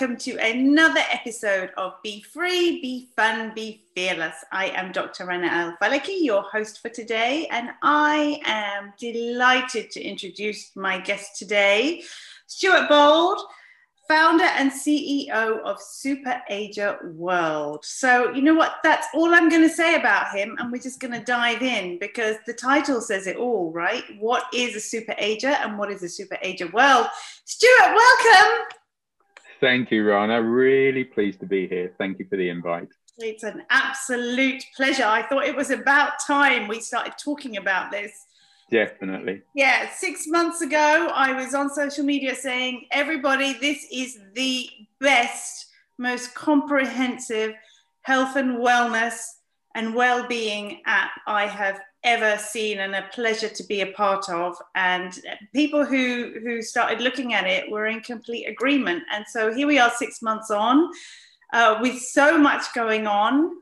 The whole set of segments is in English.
welcome to another episode of Be Free, Be Fun, Be Fearless. I am Dr. Rana Al Falaki, your host for today, and I am delighted to introduce my guest today, Stuart Bold, founder and CEO of Super Ager World. So, you know what? That's all I'm going to say about him, and we're just going to dive in because the title says it all, right? What is a Super Ager and what is a Super Ager World? Stuart, welcome. Thank you, Rana. Really pleased to be here. Thank you for the invite. It's an absolute pleasure. I thought it was about time we started talking about this Definitely. Yeah, six months ago, I was on social media saying, everybody, this is the best, most comprehensive health and wellness and well being app I have ever seen and a pleasure to be a part of. And people who, who started looking at it were in complete agreement. And so here we are, six months on, uh, with so much going on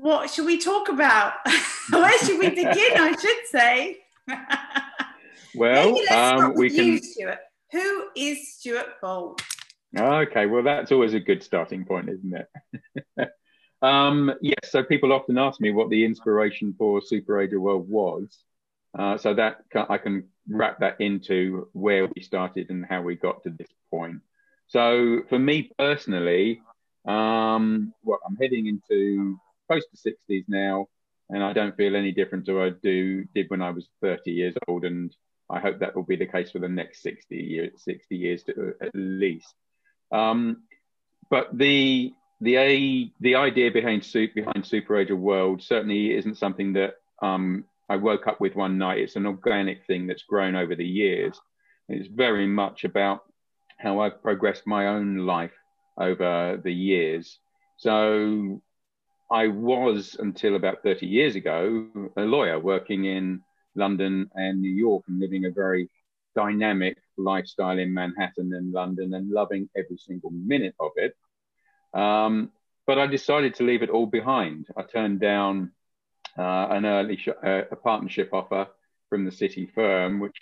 what should we talk about? Where should we begin? I should say. well, um, we can. You, Stuart. Who is Stuart Bold? Okay, well, that's always a good starting point, isn't it? um, yes, so people often ask me what the inspiration for Super Ager World was. Uh, so that I can wrap that into where we started and how we got to this point. So for me personally, um, well, I'm heading into close to 60s now, and I don't feel any different to what I do did when I was 30 years old, and I hope that will be the case for the next 60 years, 60 years to, at least. Um, but the the the idea behind behind Super Ager World certainly isn't something that um, I woke up with one night. It's an organic thing that's grown over the years. It's very much about how I've progressed my own life over the years. So I was until about 30 years ago a lawyer working in London and New York and living a very dynamic lifestyle in Manhattan and London and loving every single minute of it. Um, but I decided to leave it all behind. I turned down uh, an early sh- uh, a partnership offer from the city firm, which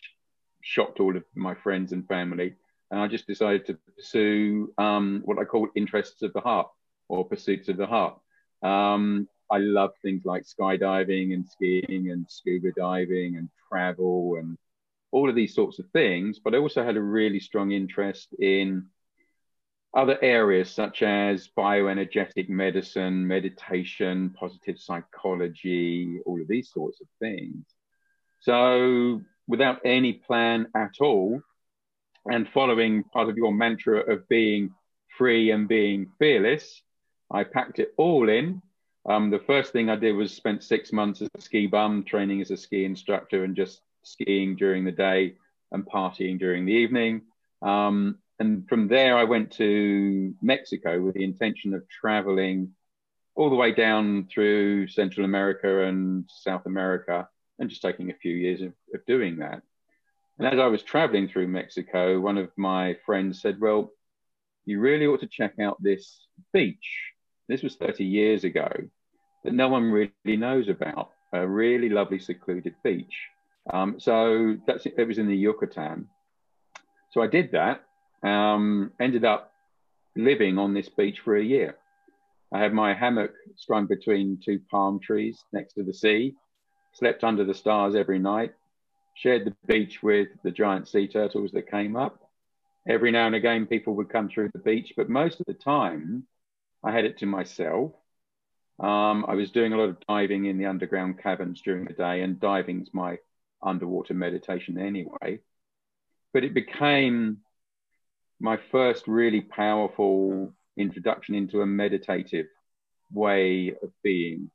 shocked all of my friends and family. And I just decided to pursue um, what I call interests of the heart or pursuits of the heart. Um, I love things like skydiving and skiing and scuba diving and travel and all of these sorts of things. But I also had a really strong interest in other areas such as bioenergetic medicine, meditation, positive psychology, all of these sorts of things. So, without any plan at all, and following part of your mantra of being free and being fearless, I packed it all in. Um, the first thing I did was spent six months as a ski bum, training as a ski instructor, and just skiing during the day and partying during the evening. Um, and from there, I went to Mexico with the intention of traveling all the way down through Central America and South America, and just taking a few years of, of doing that. And as I was traveling through Mexico, one of my friends said, Well, you really ought to check out this beach this was 30 years ago, that no one really knows about. A really lovely secluded beach. Um, so that's it was in the Yucatan. So I did that. Um, ended up living on this beach for a year. I had my hammock strung between two palm trees next to the sea, slept under the stars every night, shared the beach with the giant sea turtles that came up. Every now and again, people would come through the beach, but most of the time, I had it to myself. Um, I was doing a lot of diving in the underground caverns during the day, and diving's my underwater meditation anyway. But it became my first really powerful introduction into a meditative way of being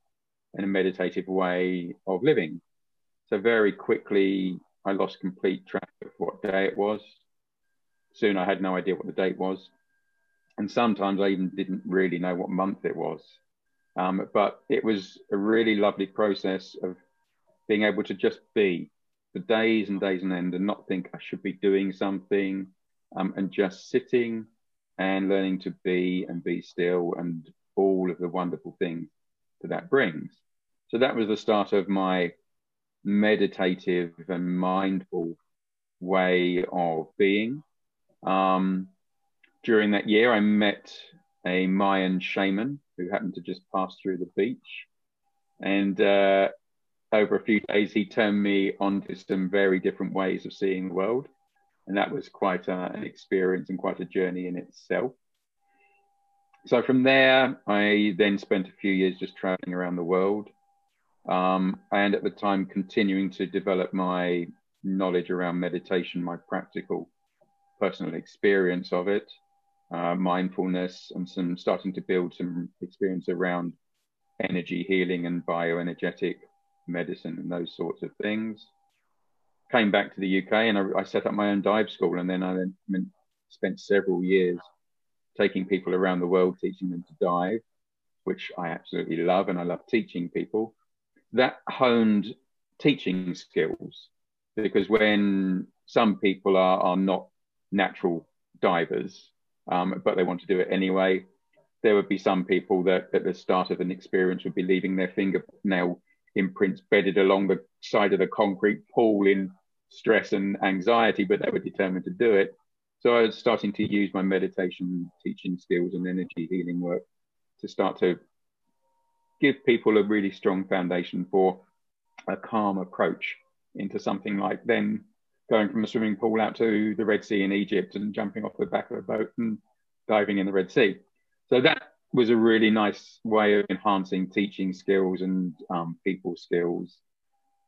and a meditative way of living. So, very quickly, I lost complete track of what day it was. Soon, I had no idea what the date was and sometimes I even didn't really know what month it was. Um, but it was a really lovely process of being able to just be for days and days and end and not think I should be doing something um, and just sitting and learning to be and be still and all of the wonderful things that that brings. So that was the start of my meditative and mindful way of being. Um, during that year, I met a Mayan shaman who happened to just pass through the beach. And uh, over a few days, he turned me on to some very different ways of seeing the world. And that was quite a, an experience and quite a journey in itself. So from there, I then spent a few years just traveling around the world. Um, and at the time, continuing to develop my knowledge around meditation, my practical personal experience of it, uh, mindfulness, and some starting to build some experience around energy healing and bioenergetic medicine and those sorts of things. Came back to the UK and I, I set up my own dive school, and then I then spent several years taking people around the world, teaching them to dive, which I absolutely love, and I love teaching people. That honed teaching skills because when some people are, are not natural divers, um, but they want to do it anyway, there would be some people that at the start of an experience would be leaving their fingernail imprints bedded along the side of the concrete pool in stress and anxiety, but they were determined to do it. So I was starting to use my meditation teaching skills and energy healing work to start to give people a really strong foundation for a calm approach into something like them going from a swimming pool out to the Red Sea in Egypt and jumping off the back of a boat and diving in the Red Sea. So that was a really nice way of enhancing teaching skills and um, people skills.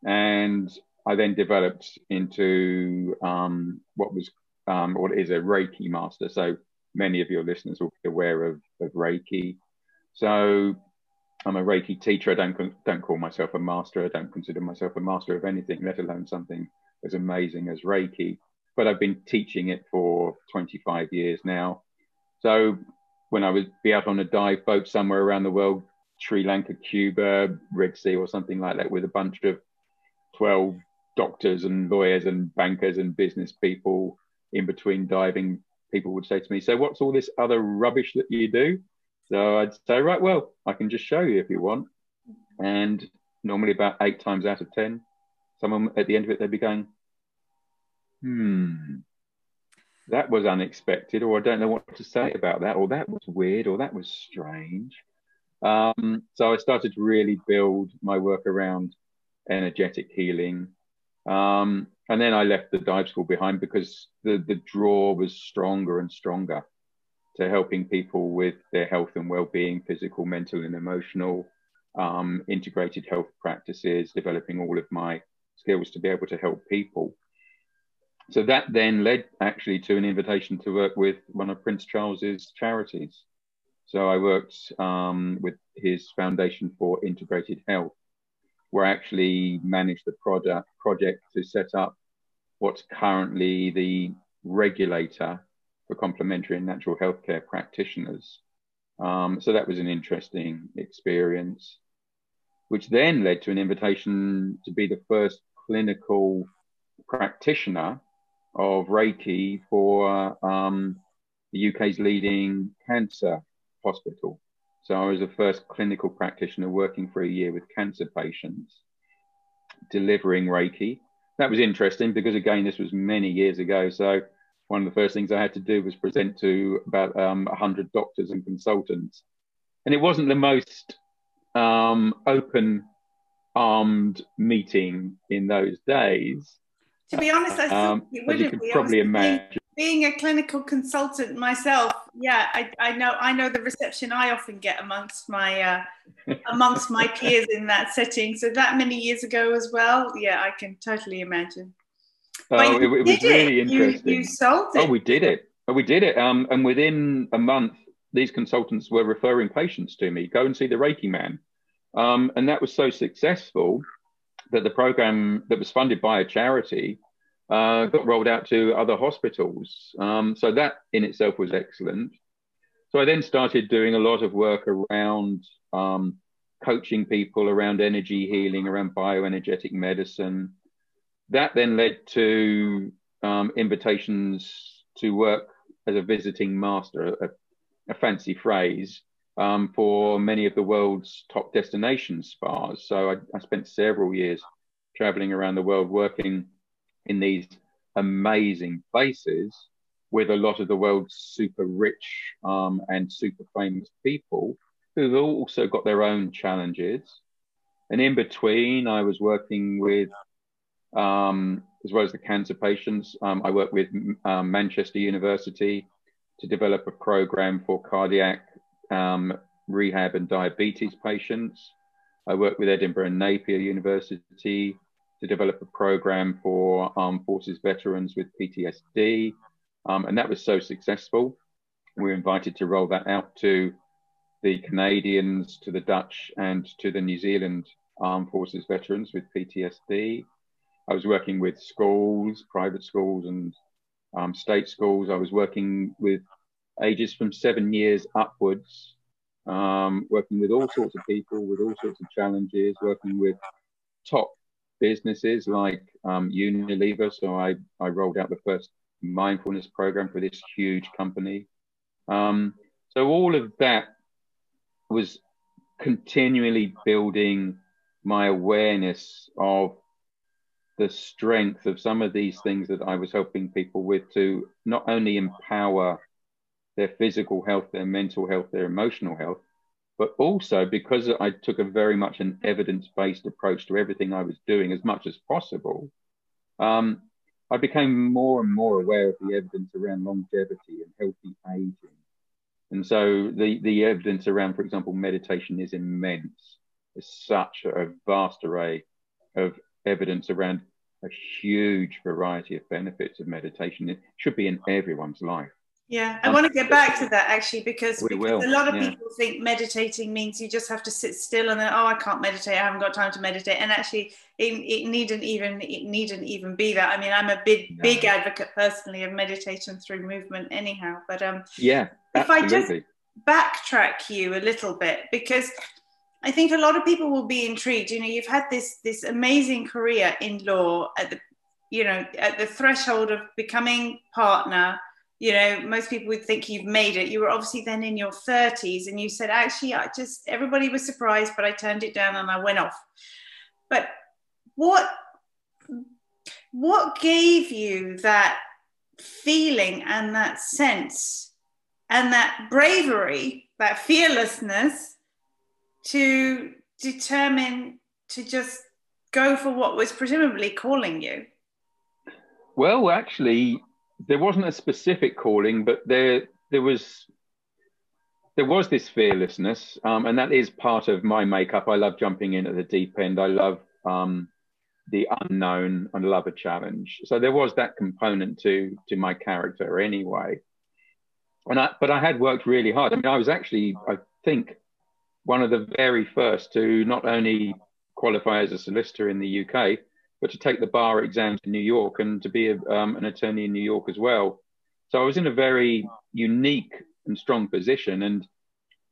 And I then developed into um, what was um, what is a Reiki master. So many of your listeners will be aware of, of Reiki. So I'm a Reiki teacher. I don't don't call myself a master. I don't consider myself a master of anything, let alone something as amazing as Reiki. But I've been teaching it for 25 years now. So when I would be out on a dive boat somewhere around the world, Sri Lanka, Cuba, Red Sea, or something like that, with a bunch of 12 doctors and lawyers and bankers and business people in between diving, people would say to me, So, what's all this other rubbish that you do? So I'd say, Right, well, I can just show you if you want. And normally, about eight times out of 10, someone at the end of it, they'd be going, Hmm, that was unexpected, or I don't know what to say about that, or that was weird, or that was strange. Um, so I started to really build my work around energetic healing. Um, and then I left the dive school behind because the, the draw was stronger and stronger to helping people with their health and well-being, physical, mental, and emotional, um, integrated health practices, developing all of my skills to be able to help people. So that then led actually to an invitation to work with one of Prince Charles's charities. So I worked um, with his Foundation for Integrated Health I actually managed the product project to set up what's currently the regulator for complementary and natural healthcare practitioners. Um, so that was an interesting experience, which then led to an invitation to be the first clinical practitioner of Reiki for um, the UK's leading cancer hospital. So I was the first clinical practitioner working for a year with cancer patients, delivering Reiki. That was interesting because again, this was many years ago. So one of the first things I had to do was present to about um, 100 doctors and consultants. And it wasn't the most um, open armed meeting in those days. To be honest, I um, it would you can probably imagine being a clinical consultant myself, yeah, I, I know I know the reception I often get amongst my uh, amongst my peers in that setting. So that many years ago as well, yeah, I can totally imagine. Oh, it, it, was really it. interesting. You, you sold it. Oh, we did it. Oh, we did it. Um, and within a month, these consultants were referring patients to me. Go and see the Reiki man. Um, and that was so successful that the program that was funded by a charity uh, got rolled out to other hospitals. Um, so that in itself was excellent. So I then started doing a lot of work around um, coaching people around energy healing, around bioenergetic medicine. That then led to um, invitations to work as a visiting master, a, a fancy phrase, um, for many of the world's top destination spas. So I, I spent several years traveling around the world working in these amazing places with a lot of the world's super rich um, and super famous people who've also got their own challenges. And in between, I was working with, um, as well as the cancer patients, um, I worked with um, Manchester University to develop a program for cardiac um, rehab and diabetes patients. I worked with Edinburgh and Napier University to develop a program for armed forces veterans with PTSD. Um, and that was so successful. We were invited to roll that out to the Canadians, to the Dutch, and to the New Zealand armed forces veterans with PTSD. I was working with schools, private schools, and um, state schools. I was working with ages from seven years upwards, um, working with all sorts of people with all sorts of challenges, working with top businesses like um, Unilever. So I, I rolled out the first mindfulness program for this huge company. Um, so all of that was continually building my awareness of the strength of some of these things that I was helping people with to not only empower their physical health, their mental health, their emotional health, but also because I took a very much an evidence based approach to everything I was doing as much as possible. Um, I became more and more aware of the evidence around longevity and healthy aging. And so the, the evidence around, for example, meditation is immense. There's such a vast array of evidence around a huge variety of benefits of meditation. It should be in everyone's life. Yeah, I want to get back to that actually because, because a lot of yeah. people think meditating means you just have to sit still and then oh I can't meditate, I haven't got time to meditate, and actually it, it needn't even it needn't even be that. I mean, I'm a big no. big advocate personally of meditation through movement anyhow, but um yeah, absolutely. if I just backtrack you a little bit because I think a lot of people will be intrigued. You know, you've had this this amazing career in law at the you know at the threshold of becoming partner you know most people would think you've made it. You were obviously then in your 30s and you said actually i just everybody was surprised but i turned it down and i went off. But what what gave you that feeling and that sense and that bravery that fearlessness to determine to just go for what was presumably calling you? Well actually there wasn't a specific calling, but there there was there was this fearlessness, um, and that is part of my makeup. I love jumping in at the deep end. I love um, the unknown and love a challenge. So there was that component to to my character anyway. And I, but I had worked really hard. I mean, I was actually, I think, one of the very first to not only qualify as a solicitor in the UK, but to take the bar exams in New York and to be a, um, an attorney in New York as well. So I was in a very unique and strong position. And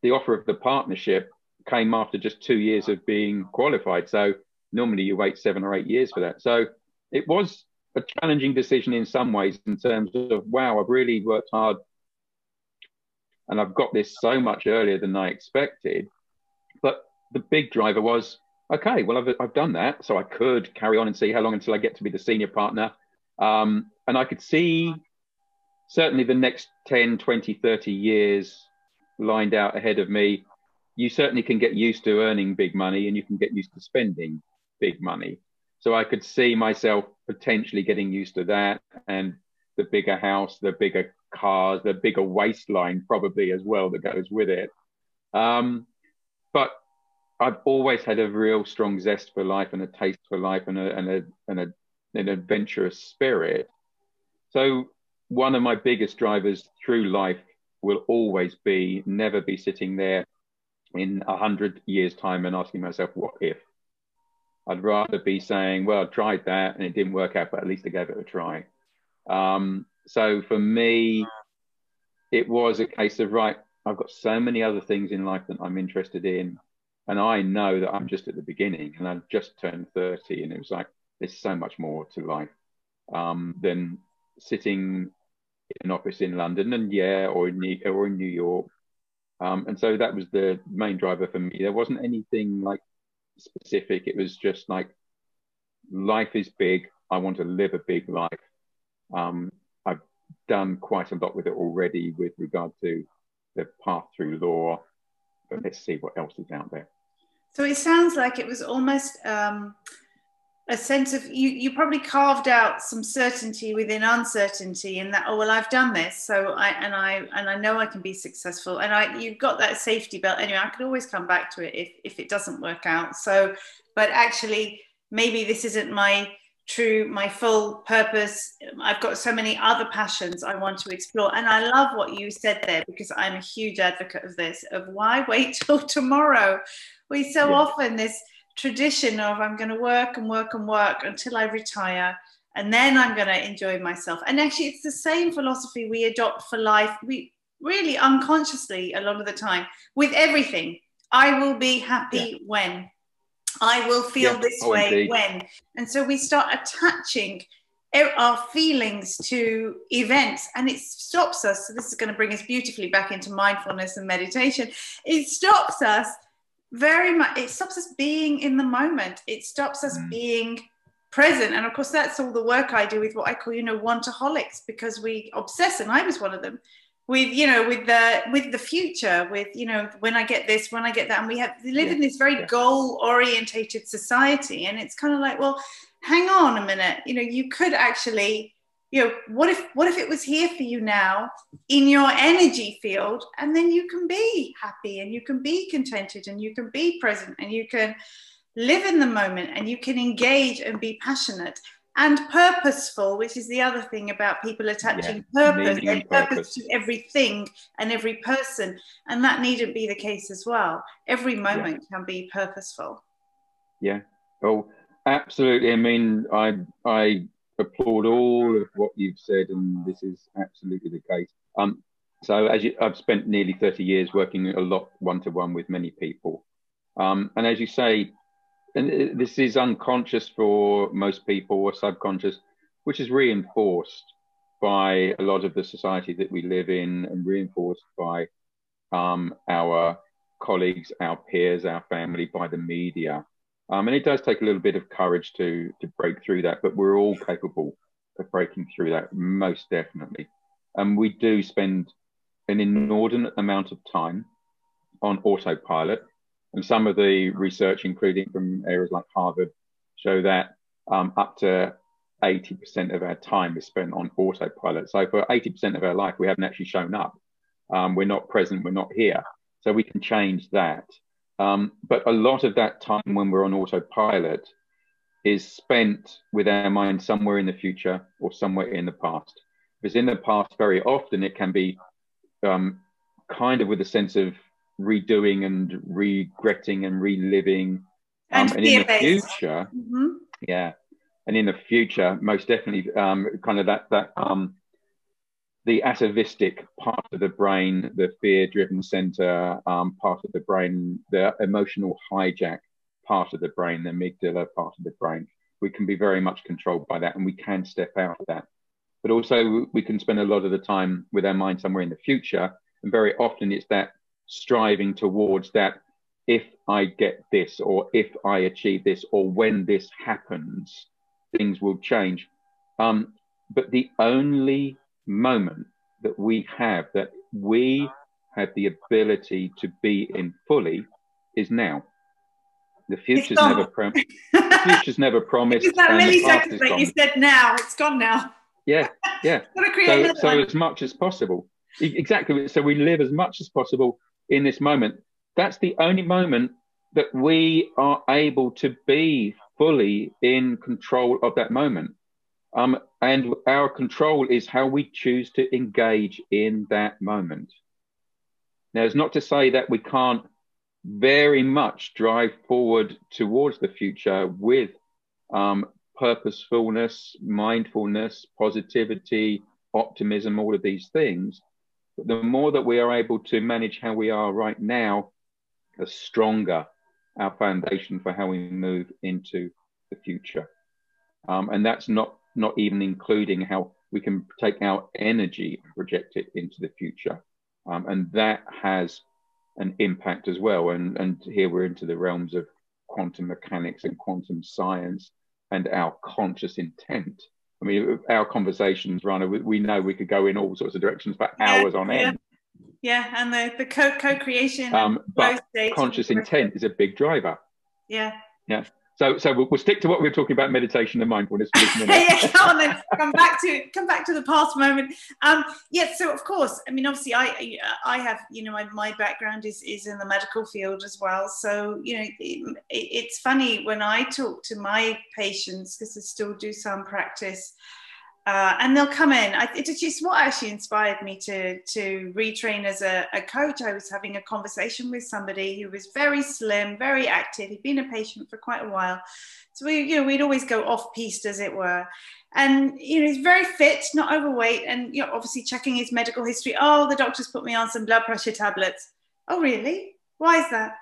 the offer of the partnership came after just two years of being qualified. So normally you wait seven or eight years for that. So it was a challenging decision in some ways in terms of, wow, I've really worked hard and I've got this so much earlier than I expected. But the big driver was okay, well, I've, I've done that. So I could carry on and see how long until I get to be the senior partner. Um, and I could see certainly the next 10, 20, 30 years lined out ahead of me. You certainly can get used to earning big money and you can get used to spending big money. So I could see myself potentially getting used to that and the bigger house, the bigger cars, the bigger waistline probably as well that goes with it. Um, but I've always had a real strong zest for life and a taste for life and a, and a, and a, an adventurous spirit. So one of my biggest drivers through life will always be never be sitting there in a hundred years time and asking myself, what if? I'd rather be saying, well, I tried that and it didn't work out, but at least I gave it a try. Um, so for me, it was a case of, right, I've got so many other things in life that I'm interested in and I know that I'm just at the beginning and I've just turned 30 and it was like there's so much more to life um, than sitting in an office in London and yeah or in New, or in New York um, and so that was the main driver for me there wasn't anything like specific it was just like life is big I want to live a big life um, I've done quite a lot with it already with regard to the path through law. But let's see what else is out there. So it sounds like it was almost um, a sense of you. You probably carved out some certainty within uncertainty, in that oh well, I've done this, so I and I and I know I can be successful, and I you've got that safety belt anyway. I could always come back to it if if it doesn't work out. So, but actually, maybe this isn't my true my full purpose. I've got so many other passions i want to explore. And i love what you said there because i'm a huge advocate of this of why wait till tomorrow? We so yeah. often this tradition of i'm going to work and work and work until i retire and then i'm going to enjoy myself. And actually it's the same philosophy we adopt for life. We really unconsciously a lot of the time with everything i will be happy yeah. when I will feel this oh, way indeed. when. And so we start attaching our feelings to events and it stops us. So, this is going to bring us beautifully back into mindfulness and meditation. It stops us very much, it stops us being in the moment, it stops us mm. being present. And of course, that's all the work I do with what I call, you know, wantaholics because we obsess, and I was one of them with you know with the with the future with you know when i get this when i get that and we have we live yeah. in this very yeah. goal orientated society and it's kind of like well hang on a minute you know you could actually you know what if what if it was here for you now in your energy field and then you can be happy and you can be contented and you can be present and you can live in the moment and you can engage and be passionate and purposeful, which is the other thing about people attaching yeah, purpose and purpose. to everything and every person. And that needn't be the case as well. Every moment yeah. can be purposeful. Yeah. Oh, absolutely. I mean, I I applaud all of what you've said, and this is absolutely the case. Um, so as you, I've spent nearly 30 years working a lot one to one with many people. Um, and as you say, and this is unconscious for most people or subconscious, which is reinforced by a lot of the society that we live in and reinforced by um, our colleagues, our peers, our family, by the media. Um, and it does take a little bit of courage to, to break through that, but we're all capable of breaking through that, most definitely. And we do spend an inordinate amount of time on autopilot and some of the research, including from areas like Harvard, show that um, up to 80% of our time is spent on autopilot. So for 80% of our life, we haven't actually shown up. Um, we're not present, we're not here. So we can change that. Um, but a lot of that time when we're on autopilot is spent with our mind somewhere in the future or somewhere in the past. Because in the past, very often it can be um, kind of with a sense of redoing and regretting and reliving. Um, and, and in the future, mm-hmm. yeah, and in the future, most definitely, um, kind of that that um, the atavistic part of the brain, the fear-driven center um, part of the brain, the emotional hijack part of the brain, the amygdala part of the brain, we can be very much controlled by that, and we can step out of that. But also, we can spend a lot of the time with our mind somewhere in the future, and very often it's that striving towards that if I get this, or if I achieve this, or when this happens, things will change. Um, but the only moment that we have that we have the ability to be in fully is now. The future's never prom- the future's never promised. It's that millisecond that you said now. It's gone now. Yeah, yeah. so, so as much as possible. Exactly. So we live as much as possible in this moment. That's the only moment that we are able to be fully in control of that moment. Um, and our control is how we choose to engage in that moment. Now, it's not to say that we can't very much drive forward towards the future with um, purposefulness, mindfulness, positivity, optimism, all of these things. But the more that we are able to manage how we are right now, the stronger our foundation for how we move into the future. Um, and that's not not even including how we can take our energy and project it into the future. Um, and that has an impact as well. And, and here we're into the realms of quantum mechanics and quantum science and our conscious intent I mean, our conversations, Rana, we, we know we could go in all sorts of directions for hours yeah, on yeah. end. Yeah, and the, the co co-creation. Um, but conscious intent is a big driver. Yeah. Yeah. So, so we'll, we'll, stick to what we are talking about meditation and mindfulness yeah, come on then. Come back to come back to the past moment. Um, yeah. So, of course, I mean, obviously, I I have you know my, my background is is in the medical field as well. So, you know, it, it's funny when I talk to my patients because I still do some practice. Uh, and they'll come in. I, it's just what actually inspired me to to retrain as a, a, coach. I was having a conversation with somebody who was very slim, very active. He'd been a patient for quite a while, so we, you know, we'd always go off piste, as it were. And you know, he's very fit, not overweight, and you know, obviously checking his medical history. Oh, the doctors put me on some blood pressure tablets. Oh, really? Why is that?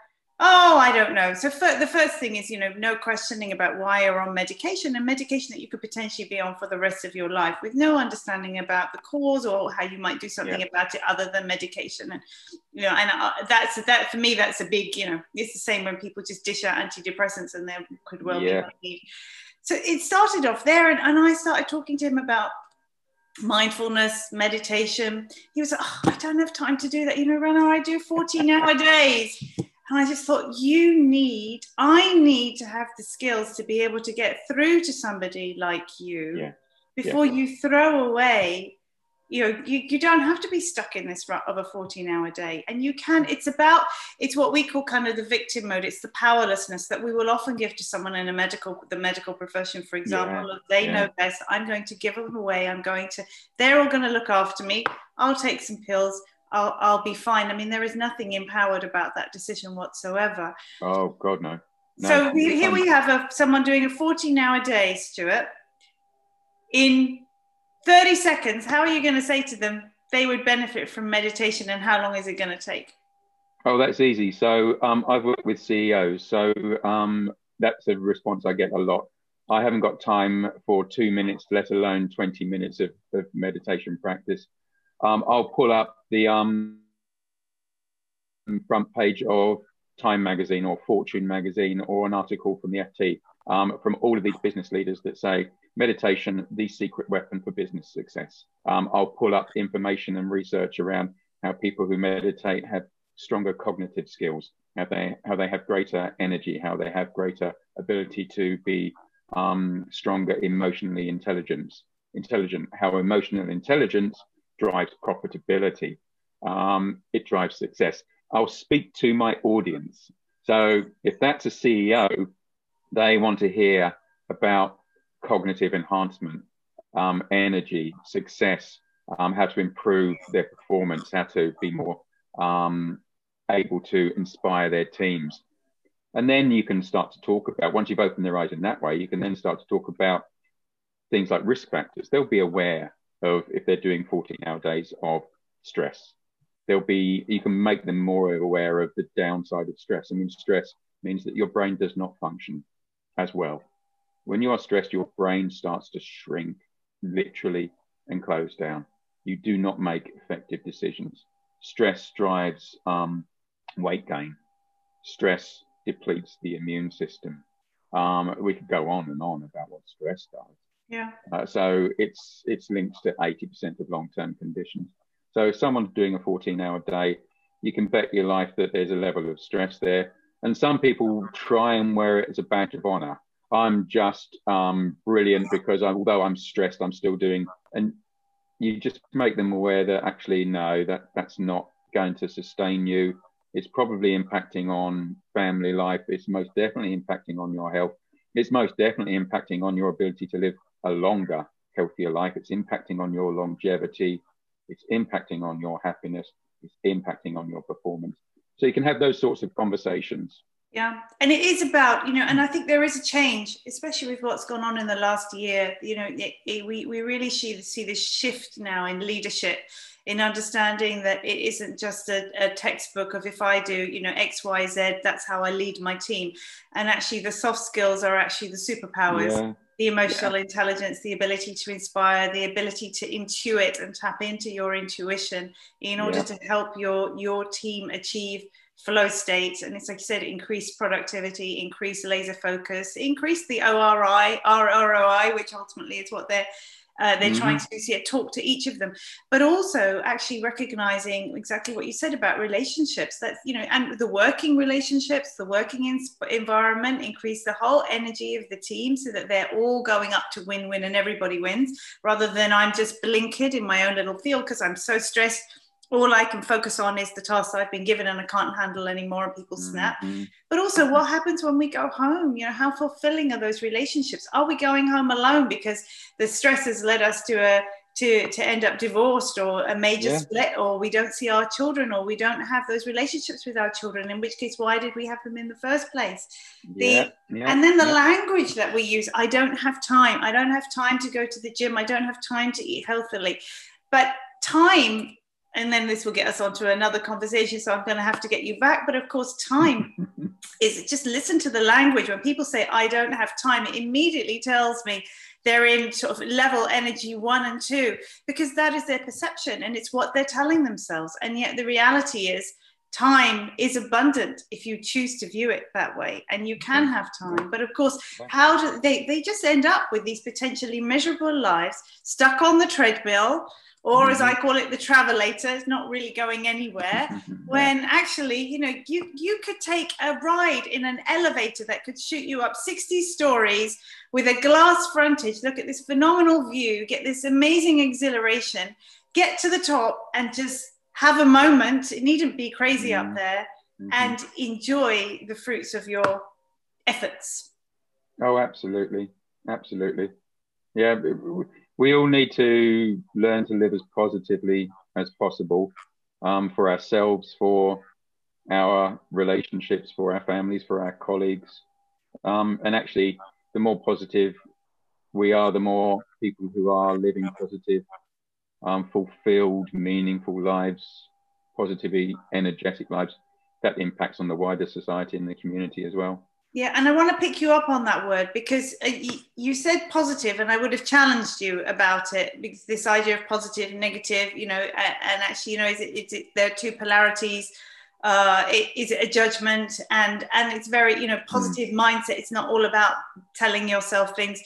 Oh, I don't know. So for, the first thing is, you know, no questioning about why you're on medication and medication that you could potentially be on for the rest of your life with no understanding about the cause or how you might do something yeah. about it other than medication. And, you know, and uh, that's, that for me, that's a big, you know, it's the same when people just dish out antidepressants and there could well yeah. be. So it started off there and, and I started talking to him about mindfulness, meditation. He was like, oh, I don't have time to do that. You know, Rana, I do 14 hour days. And I just thought, you need, I need to have the skills to be able to get through to somebody like you yeah. before yeah. you throw away. You know, you, you don't have to be stuck in this rut of a 14 hour day. And you can, it's about, it's what we call kind of the victim mode. It's the powerlessness that we will often give to someone in a medical, the medical profession, for example. Yeah. They know best. I'm going to give them away. I'm going to, they're all going to look after me. I'll take some pills I'll, I'll be fine. I mean, there is nothing empowered about that decision whatsoever. Oh, God, no. no so we, here we have a, someone doing a 14 hour day, Stuart. In 30 seconds, how are you going to say to them they would benefit from meditation and how long is it going to take? Oh, that's easy. So um, I've worked with CEOs. So um, that's a response I get a lot. I haven't got time for two minutes, let alone 20 minutes of, of meditation practice um, I'll pull up the um, front page of Time magazine or Fortune magazine or an article from the FT um, from all of these business leaders that say meditation, the secret weapon for business success. Um, I'll pull up information and research around how people who meditate have stronger cognitive skills, how they how they have greater energy, how they have greater ability to be um, stronger emotionally intelligence, intelligent, how emotional intelligence drives profitability. Um, it drives success. I'll speak to my audience. So if that's a CEO, they want to hear about cognitive enhancement, um, energy, success, um, how to improve their performance, how to be more um, able to inspire their teams. And then you can start to talk about, once you've opened their eyes in that way, you can then start to talk about things like risk factors. They'll be aware of if they're doing 14 hour days of stress. There'll be, you can make them more aware of the downside of stress. I mean, stress means that your brain does not function as well. When you are stressed, your brain starts to shrink literally and close down. You do not make effective decisions. Stress drives um, weight gain. Stress depletes the immune system. Um, we could go on and on about what stress does. Yeah. Uh, so it's it's linked to 80% of long-term conditions. So if someone's doing a 14-hour day, you can bet your life that there's a level of stress there. And some people try and wear it as a badge of honor. I'm just um, brilliant because I, although I'm stressed, I'm still doing. And you just make them aware that actually no, that that's not going to sustain you. It's probably impacting on family life. It's most definitely impacting on your health. It's most definitely impacting on your ability to live a longer, healthier life. It's impacting on your longevity. It's impacting on your happiness. It's impacting on your performance. So you can have those sorts of conversations. Yeah, and it is about you know, and I think there is a change, especially with what's gone on in the last year. You know, it, it, we we really see see this shift now in leadership, in understanding that it isn't just a, a textbook of if I do you know X Y Z, that's how I lead my team, and actually the soft skills are actually the superpowers. Yeah the emotional yeah. intelligence, the ability to inspire, the ability to intuit and tap into your intuition in order yeah. to help your your team achieve flow state. And it's like you said, increase productivity, increase laser focus, increase the ORI, ROI, which ultimately is what they're uh, they're mm-hmm. trying to talk to each of them, but also actually recognizing exactly what you said about relationships. That you know, and the working relationships, the working in- environment, increase the whole energy of the team so that they're all going up to win-win and everybody wins, rather than I'm just blinkered in my own little field because I'm so stressed all I can focus on is the tasks I've been given and I can't handle anymore and people snap. Mm-hmm. But also what happens when we go home? You know, how fulfilling are those relationships? Are we going home alone because the stress has led us to a to, to end up divorced or a major yeah. split or we don't see our children or we don't have those relationships with our children in which case why did we have them in the first place the, yeah, yeah, and then the language that we use i don't have time i don't have time to go to the gym i don't have time to eat healthily but time and then this will get us onto another conversation so i'm going to have to get you back. But of course time is just listen to the language. When people say i don't have time it immediately tells me they're in sort of level energy one and two because that is their perception and it's what they're telling themselves. And yet the reality is time is abundant if you choose to view it that way and you can have time but of course how do they they just end up with these potentially miserable lives stuck on the treadmill or as I mm-hmm. call it, the travelator. It's not really going anywhere. when actually, you know, you you could take a ride in an elevator that could shoot you up 60 stories with a glass frontage. Look at this phenomenal view. Get this amazing exhilaration. Get to the top and just have a moment. It needn't be crazy mm-hmm. up there, mm-hmm. and enjoy the fruits of your efforts. Oh, absolutely, absolutely. Yeah, we all need to learn to live as positively as possible um, for ourselves, for our relationships, for our families, for our colleagues. Um, and actually, the more positive we are, the more people who are living positive, um, fulfilled, meaningful lives, positively energetic lives, that impacts on the wider society and the community as well. Yeah, and I want to pick you up on that word because uh, you, said positive, and I would have challenged you about it because this idea of positive, and negative, you know, and actually, you know, is it, is it there are two polarities. Uh, is it a judgment? And and it's very, you know, hmm. positive mm. mindset. It's not all about telling yourself things,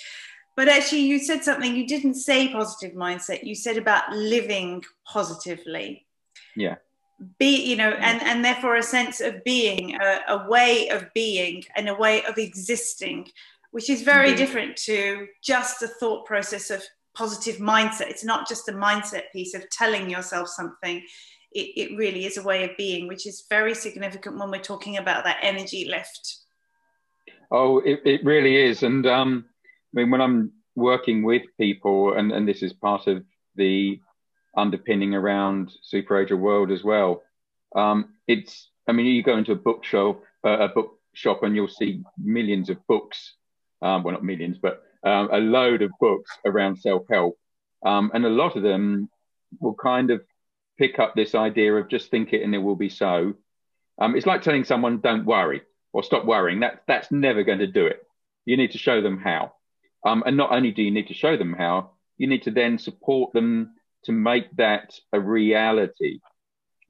but actually, you said something. You didn't say positive mindset. You said about living positively. Yeah be you know and and therefore a sense of being a, a way of being and a way of existing which is very mm-hmm. different to just the thought process of positive mindset it's not just a mindset piece of telling yourself something it, it really is a way of being which is very significant when we're talking about that energy lift oh it, it really is and um mean when i'm working with people and and this is part of the underpinning around Super Ager World as well. Um, it's, I mean, you go into a bookshop, uh, a bookshop, and you'll see millions of books. Um, well, not millions, but um, a load of books around self-help, um, and a lot of them will kind of pick up this idea of just think it and it will be so. Um, it's like telling someone don't worry or stop worrying. That that's never going to do it. You need to show them how, um, and not only do you need to show them how, you need to then support them to make that a reality,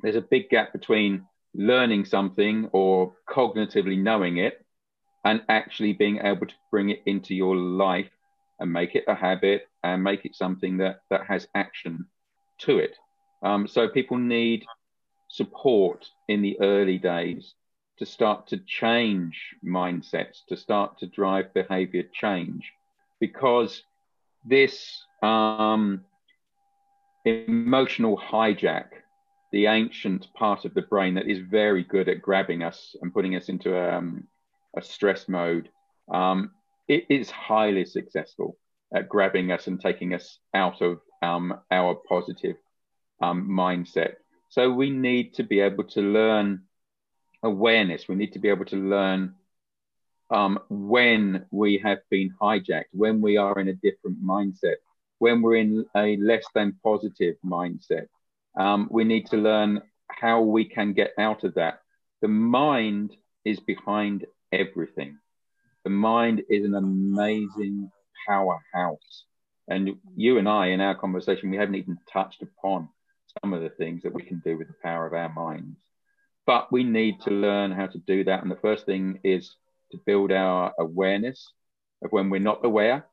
there's a big gap between learning something or cognitively knowing it and actually being able to bring it into your life and make it a habit and make it something that, that has action to it. Um, so people need support in the early days to start to change mindsets, to start to drive behavior change, because this um, emotional hijack, the ancient part of the brain that is very good at grabbing us and putting us into um, a stress mode, um, it is highly successful at grabbing us and taking us out of um, our positive um, mindset. So we need to be able to learn awareness. We need to be able to learn um, when we have been hijacked, when we are in a different mindset, when we're in a less than positive mindset. Um, we need to learn how we can get out of that. The mind is behind everything. The mind is an amazing powerhouse. And you and I, in our conversation, we haven't even touched upon some of the things that we can do with the power of our minds. but we need to learn how to do that. And the first thing is to build our awareness of when we're not aware,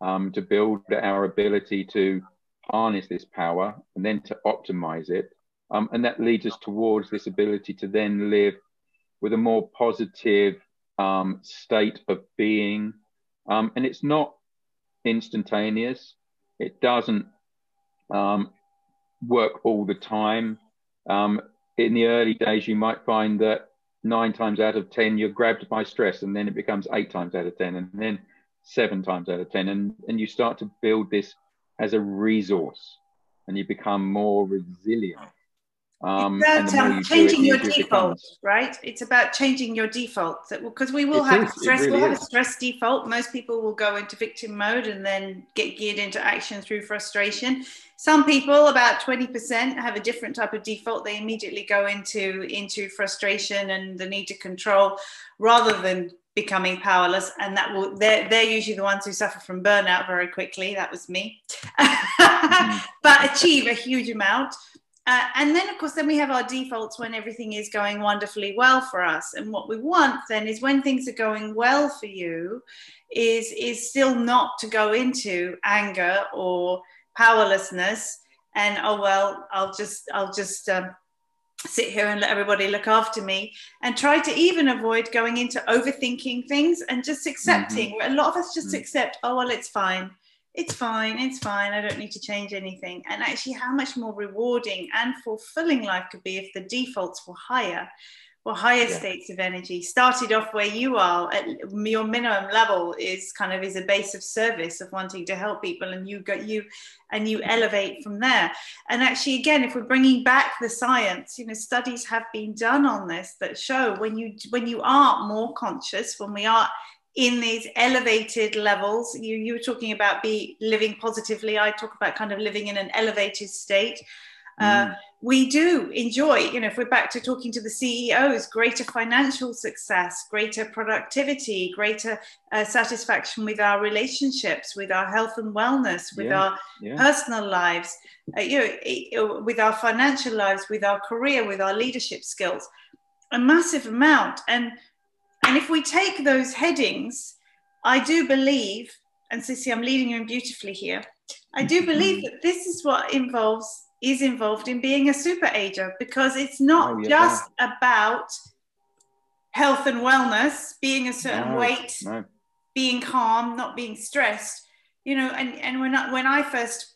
um, to build our ability to harness this power and then to optimize it. Um, and that leads us towards this ability to then live with a more positive um, state of being. Um, and it's not instantaneous, it doesn't um, work all the time. Um, in the early days, you might find that nine times out of 10, you're grabbed by stress, and then it becomes eight times out of 10, and then seven times out of 10. And, and you start to build this as a resource and you become more resilient. Um, it's about um, changing it, your default, right? It's about changing your default because we will it have is, stress. Really we'll have a stress default. Most people will go into victim mode and then get geared into action through frustration. Some people, about twenty percent, have a different type of default. They immediately go into into frustration and the need to control, rather than becoming powerless and that will they're, they're usually the ones who suffer from burnout very quickly that was me mm-hmm. but achieve a huge amount uh, and then of course then we have our defaults when everything is going wonderfully well for us and what we want then is when things are going well for you is is still not to go into anger or powerlessness and oh well i'll just i'll just um, sit here and let everybody look after me and try to even avoid going into overthinking things and just accepting mm-hmm. a lot of us just mm-hmm. accept oh well it's fine it's fine it's fine i don't need to change anything. And actually how much more rewarding and fulfilling life could be if the defaults were higher or higher yeah. states of energy. Started off where you are at your minimum level is kind of is a base of service of wanting to help people and you got you and you mm-hmm. elevate from there. And actually again if we're bringing back the science you know studies have been done on this that show when you when you are more conscious when we are in these elevated levels you you were talking about be living positively i talk about kind of living in an elevated state uh, mm. we do enjoy, you know, if we're back to talking to the CEOs, greater financial success, greater productivity, greater uh, satisfaction with our relationships, with our health and wellness, with yeah. our yeah. personal lives, uh, you know, with our financial lives, with our career, with our leadership skills, a massive amount. And and if we take those headings, I do believe, and Sissy, I'm leading you in beautifully here. I do mm-hmm. believe that this is what involves is involved in being a super ager because it's not oh, yeah, just about health and wellness, being a certain no, weight, no. being calm, not being stressed. You know, and, and when I, when I first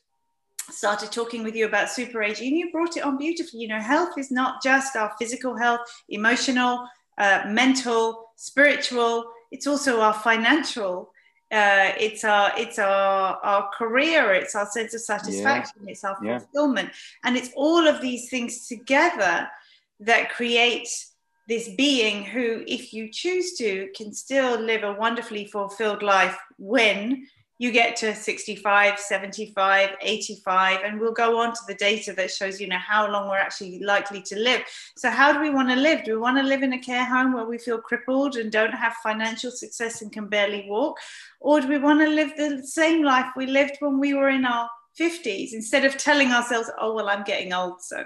started talking with you about super aging, you brought it on beautifully. You know, health is not just our physical health, emotional, uh, mental, spiritual. It's also our financial uh, it's our it's our our career it's our sense of satisfaction yeah. it's our fulfillment yeah. and it's all of these things together that create this being who if you choose to can still live a wonderfully fulfilled life when you get to 65 75 85 and we'll go on to the data that shows you know how long we're actually likely to live. So how do we want to live? Do we want to live in a care home where we feel crippled and don't have financial success and can barely walk? Or do we want to live the same life we lived when we were in our 50s instead of telling ourselves oh well i'm getting old so.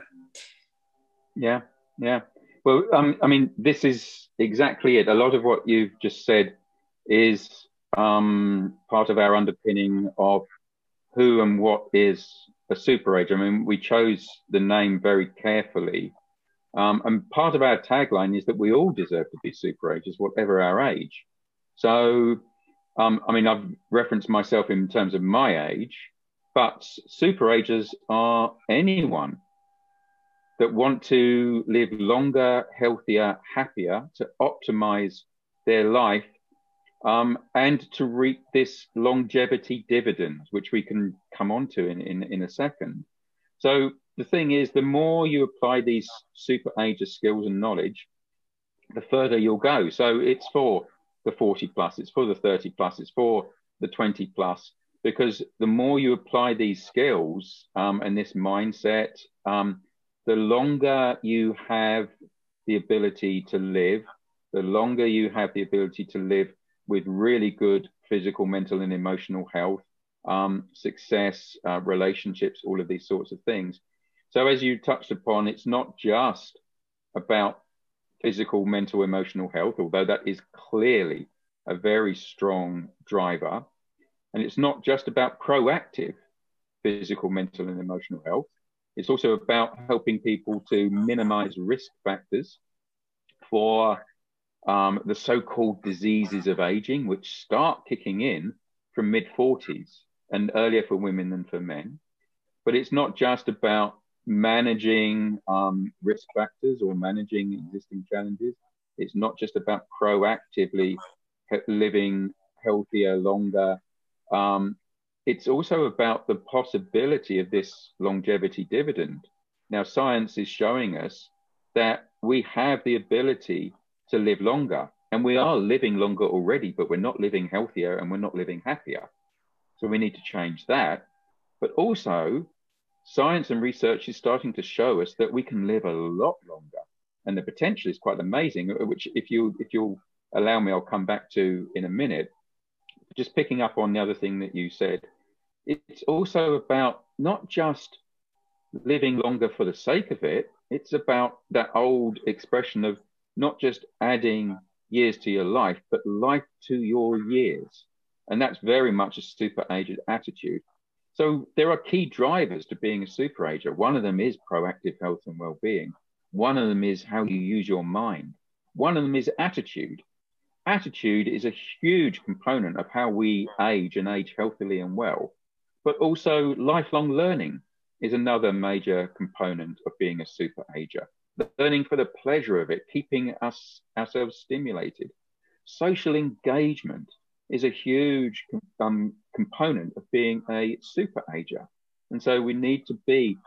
Yeah yeah. Well um, i mean this is exactly it. A lot of what you've just said is um, part of our underpinning of who and what is a super age. I mean, we chose the name very carefully. Um, and part of our tagline is that we all deserve to be super ages, whatever our age. So, um, I mean, I've referenced myself in terms of my age, but super ages are anyone that want to live longer, healthier, happier, to optimize their life um, and to reap this longevity dividend, which we can come on to in, in, in a second. So the thing is, the more you apply these super ager skills and knowledge, the further you'll go. So it's for the 40 plus, it's for the 30 plus, it's for the 20 plus, because the more you apply these skills um, and this mindset, um, the longer you have the ability to live, the longer you have the ability to live with really good physical, mental, and emotional health, um, success, uh, relationships, all of these sorts of things. So, as you touched upon, it's not just about physical, mental, emotional health, although that is clearly a very strong driver. And it's not just about proactive physical, mental, and emotional health. It's also about helping people to minimize risk factors for um, the so called diseases of aging, which start kicking in from mid 40s and earlier for women than for men. But it's not just about managing um, risk factors or managing existing challenges. It's not just about proactively living healthier, longer. Um, it's also about the possibility of this longevity dividend. Now, science is showing us that we have the ability to live longer, and we are living longer already, but we're not living healthier and we're not living happier. So we need to change that. But also, science and research is starting to show us that we can live a lot longer, and the potential is quite amazing. Which, if you if you'll allow me, I'll come back to in a minute. Just picking up on the other thing that you said, it's also about not just living longer for the sake of it. It's about that old expression of not just adding years to your life, but life to your years. And that's very much a super aged attitude. So there are key drivers to being a super ager. One of them is proactive health and well-being. One of them is how you use your mind. One of them is attitude. Attitude is a huge component of how we age and age healthily and well. But also lifelong learning is another major component of being a super ager. Learning for the pleasure of it, keeping us ourselves stimulated. Social engagement is a huge um, component of being a super ager. And so we need to be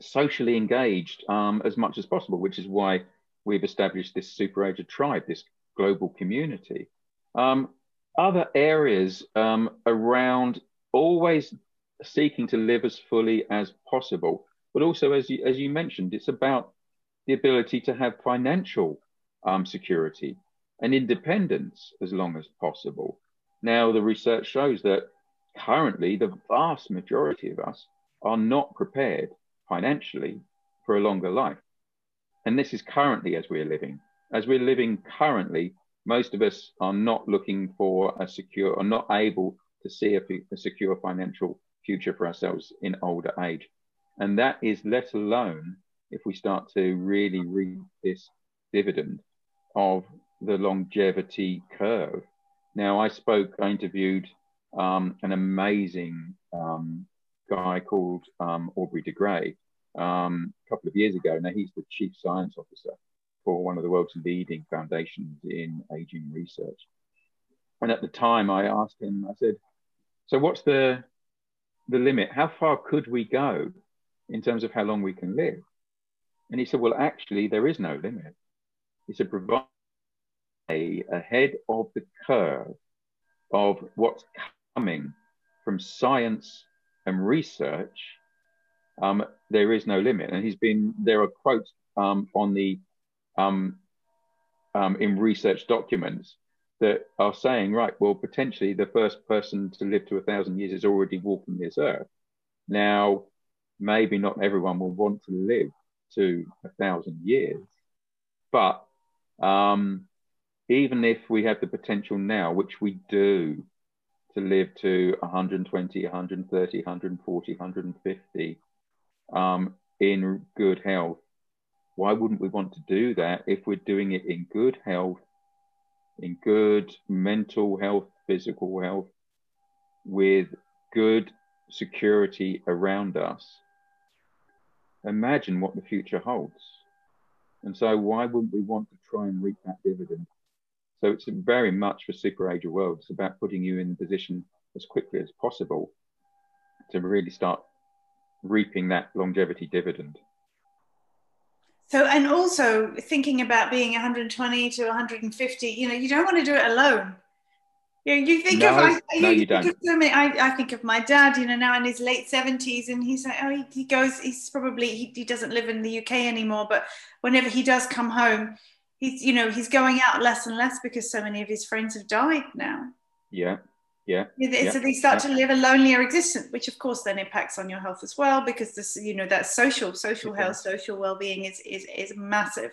socially engaged um, as much as possible, which is why we've established this super ager tribe, this global community. Um, other areas um, around always seeking to live as fully as possible, but also, as you, as you mentioned, it's about the ability to have financial um, security and independence as long as possible. Now, the research shows that currently the vast majority of us are not prepared financially for a longer life. And this is currently as we're living. As we're living currently, most of us are not looking for a secure or not able to see a, a secure financial future for ourselves in older age. And that is let alone if we start to really reap this dividend of the longevity curve. Now, I spoke, I interviewed um, an amazing um, guy called um, Aubrey de Grey um, a couple of years ago. Now, he's the chief science officer for one of the world's leading foundations in aging research. And at the time, I asked him, I said, So, what's the, the limit? How far could we go in terms of how long we can live? And he said, Well, actually, there is no limit. He said, Provide ahead of the curve of what's coming from science and research, um, there is no limit. And he's been, there are quotes um, on the, um, um in research documents that are saying, right, well, potentially the first person to live to a thousand years is already walking this earth. Now, maybe not everyone will want to live to a thousand years, but um, even if we have the potential now, which we do, to live to 120, 130, 140, 150 um, in good health, why wouldn't we want to do that if we're doing it in good health, in good mental health, physical health, with good security around us? Imagine what the future holds. And so, why wouldn't we want to try and reap that dividend? So it's very much for Super Ager World. It's about putting you in position as quickly as possible to really start reaping that longevity dividend. So, and also thinking about being 120 to 150, you know, you don't want to do it alone. You, know, you think no, of, I, no, you, you don't. So many, I, I, think of my dad, you know, now in his late 70s, and he's like, oh, he, he goes, he's probably, he, he doesn't live in the UK anymore, but whenever he does come home, he's you know he's going out less and less because so many of his friends have died now yeah yeah. So they start yeah. to live a lonelier existence, which of course then impacts on your health as well, because this, you know, that social, social health, social well-being is is, is massive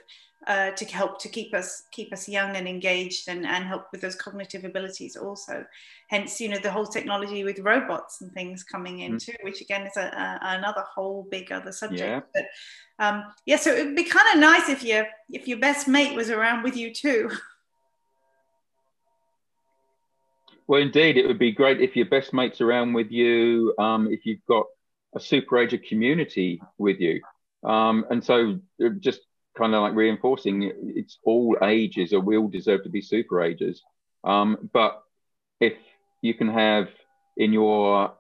uh, to help to keep us keep us young and engaged and, and help with those cognitive abilities also. Hence, you know, the whole technology with robots and things coming in mm. too, which again is a, a, another whole big other subject. Yeah. But um, yeah, so it'd be kind of nice if your if your best mate was around with you too. Well, indeed, it would be great if your best mates around with you, um, if you've got a super community with you. Um, and so uh, just kind of like reinforcing it's all ages or we all deserve to be super ages. Um, but if you can have in your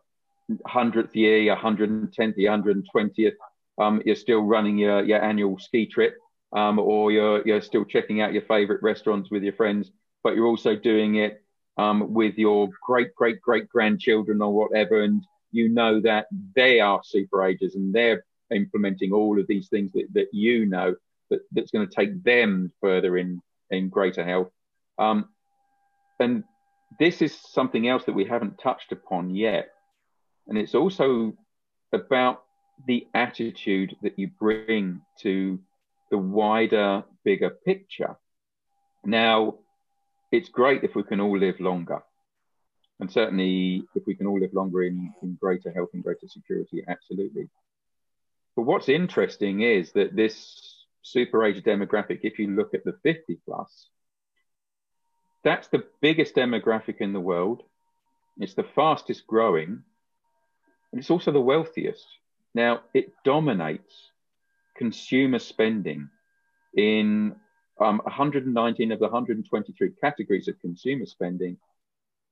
100th year, 110th, 120th, um, you're still running your, your annual ski trip um, or you're, you're still checking out your favorite restaurants with your friends, but you're also doing it um, with your great, great, great grandchildren or whatever, and you know that they are super ages and they're implementing all of these things that, that you know that, that's going to take them further in, in greater health. Um, and this is something else that we haven't touched upon yet. And it's also about the attitude that you bring to the wider, bigger picture. Now, it's great if we can all live longer. And certainly, if we can all live longer in, in greater health and greater security, absolutely. But what's interesting is that this super age demographic, if you look at the 50 plus, that's the biggest demographic in the world. It's the fastest growing, and it's also the wealthiest. Now, it dominates consumer spending in um, 119 of the 123 categories of consumer spending,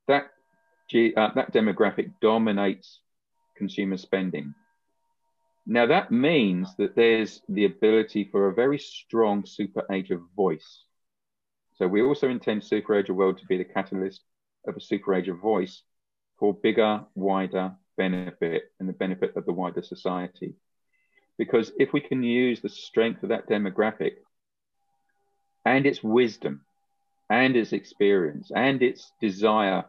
that, uh, that demographic dominates consumer spending. Now, that means that there's the ability for a very strong super ager voice. So, we also intend Super Ager World to be the catalyst of a super ager voice for bigger, wider benefit and the benefit of the wider society. Because if we can use the strength of that demographic and its wisdom and its experience and its desire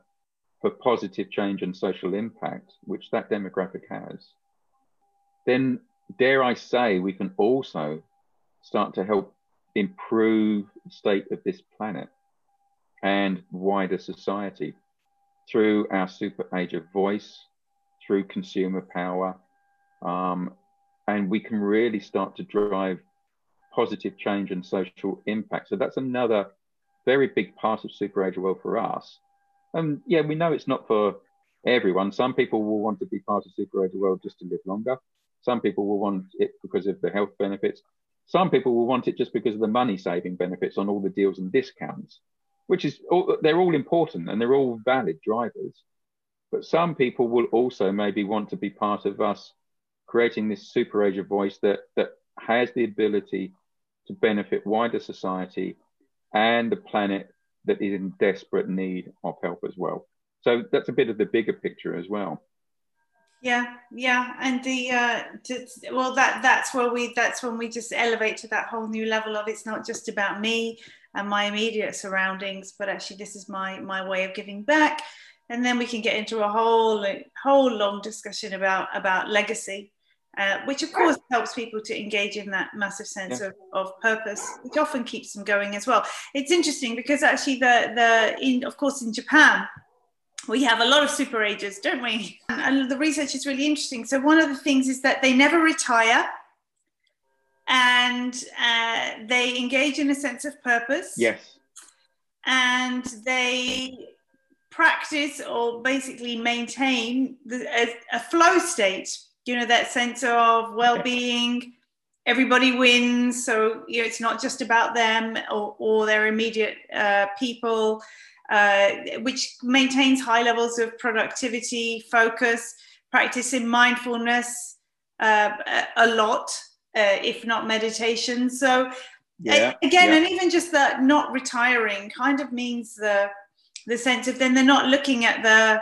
for positive change and social impact, which that demographic has, then dare I say, we can also start to help improve the state of this planet and wider society through our super age of voice, through consumer power. Um, and we can really start to drive positive change and social impact. So that's another very big part of Super Ager World for us. And yeah, we know it's not for everyone. Some people will want to be part of Super Ager World just to live longer. Some people will want it because of the health benefits. Some people will want it just because of the money saving benefits on all the deals and discounts, which is all, they're all important and they're all valid drivers. But some people will also maybe want to be part of us creating this super age of voice that that has the ability to benefit wider society and the planet that is in desperate need of help as well. So that's a bit of the bigger picture as well. Yeah, yeah, and the uh, to, well, that that's where we that's when we just elevate to that whole new level of it's not just about me and my immediate surroundings, but actually this is my my way of giving back, and then we can get into a whole whole long discussion about about legacy uh, which of course helps people to engage in that massive sense yeah. of, of purpose, which often keeps them going as well. It's interesting because actually the the in of course in Japan we have a lot of super agers, don't we? And, and the research is really interesting. So one of the things is that they never retire and uh, they engage in a sense of purpose. Yes. And they practice or basically maintain the, a, a flow state you know that sense of well-being everybody wins so you know it's not just about them or, or their immediate uh, people uh, which maintains high levels of productivity focus practicing mindfulness uh, a lot uh, if not meditation so yeah, again yeah. and even just that not retiring kind of means the the sense of then they're not looking at the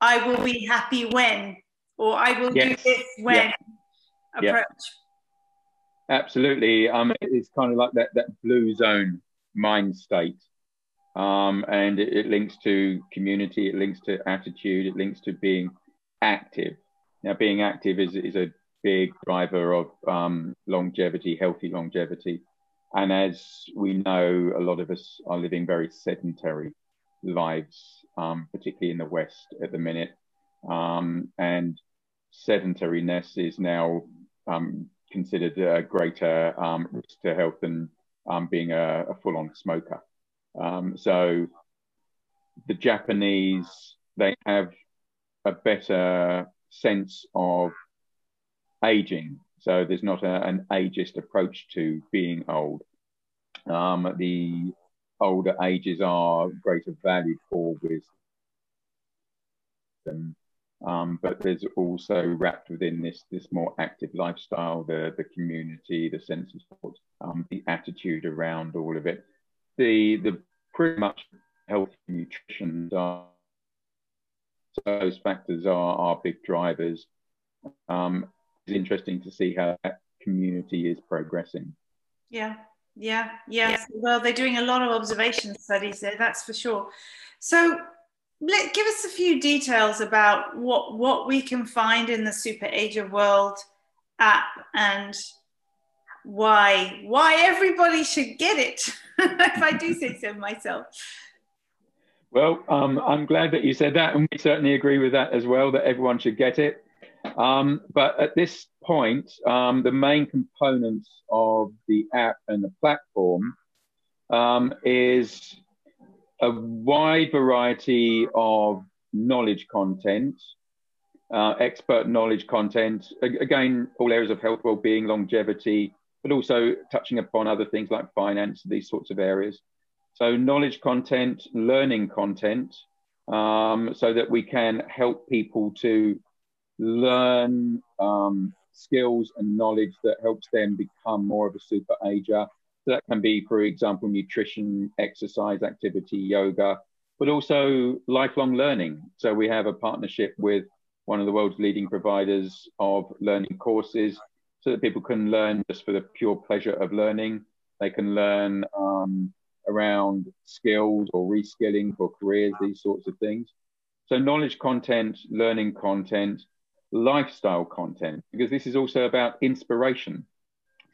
i will be happy when or I will yes. do this when yeah. approach. Absolutely. Um, it's kind of like that, that blue zone mind state. Um, and it, it, links to community, it links to attitude, it links to being active. Now, being active is, is a big driver of um, longevity, healthy longevity. And as we know, a lot of us are living very sedentary lives, um, particularly in the West at the minute. Um, and sedentariness is now um, considered a greater um, risk to health than being a, a full on smoker. Um, so the Japanese, they have a better sense of aging. So there's not a, an ageist approach to being old. Um, the older ages are greater valued for wisdom. Um, but there's also wrapped within this this more active lifestyle, the the community, the sense of support, um, the attitude around all of it. The the pretty much health and nutrition are those factors are are big drivers. Um, it's interesting to see how that community is progressing. Yeah, yeah, yeah. yeah. Well, they're doing a lot of observation studies there, that's for sure. So let, give us a few details about what what we can find in the Super Ager World app and why why everybody should get it if I do say so myself. Well, um, I'm glad that you said that, and we certainly agree with that as well. That everyone should get it. Um, but at this point, um, the main components of the app and the platform um, is a wide variety of knowledge content, uh, expert knowledge content, again, all areas of health, well-being, longevity, but also touching upon other things like finance, these sorts of areas. So knowledge content, learning content, um, so that we can help people to learn um, skills and knowledge that helps them become more of a super ager so that can be, for example, nutrition, exercise, activity, yoga, but also lifelong learning. So we have a partnership with one of the world's leading providers of learning courses so that people can learn just for the pure pleasure of learning. They can learn um, around skills or reskilling for careers, these sorts of things. So, knowledge content, learning content, lifestyle content, because this is also about inspiration.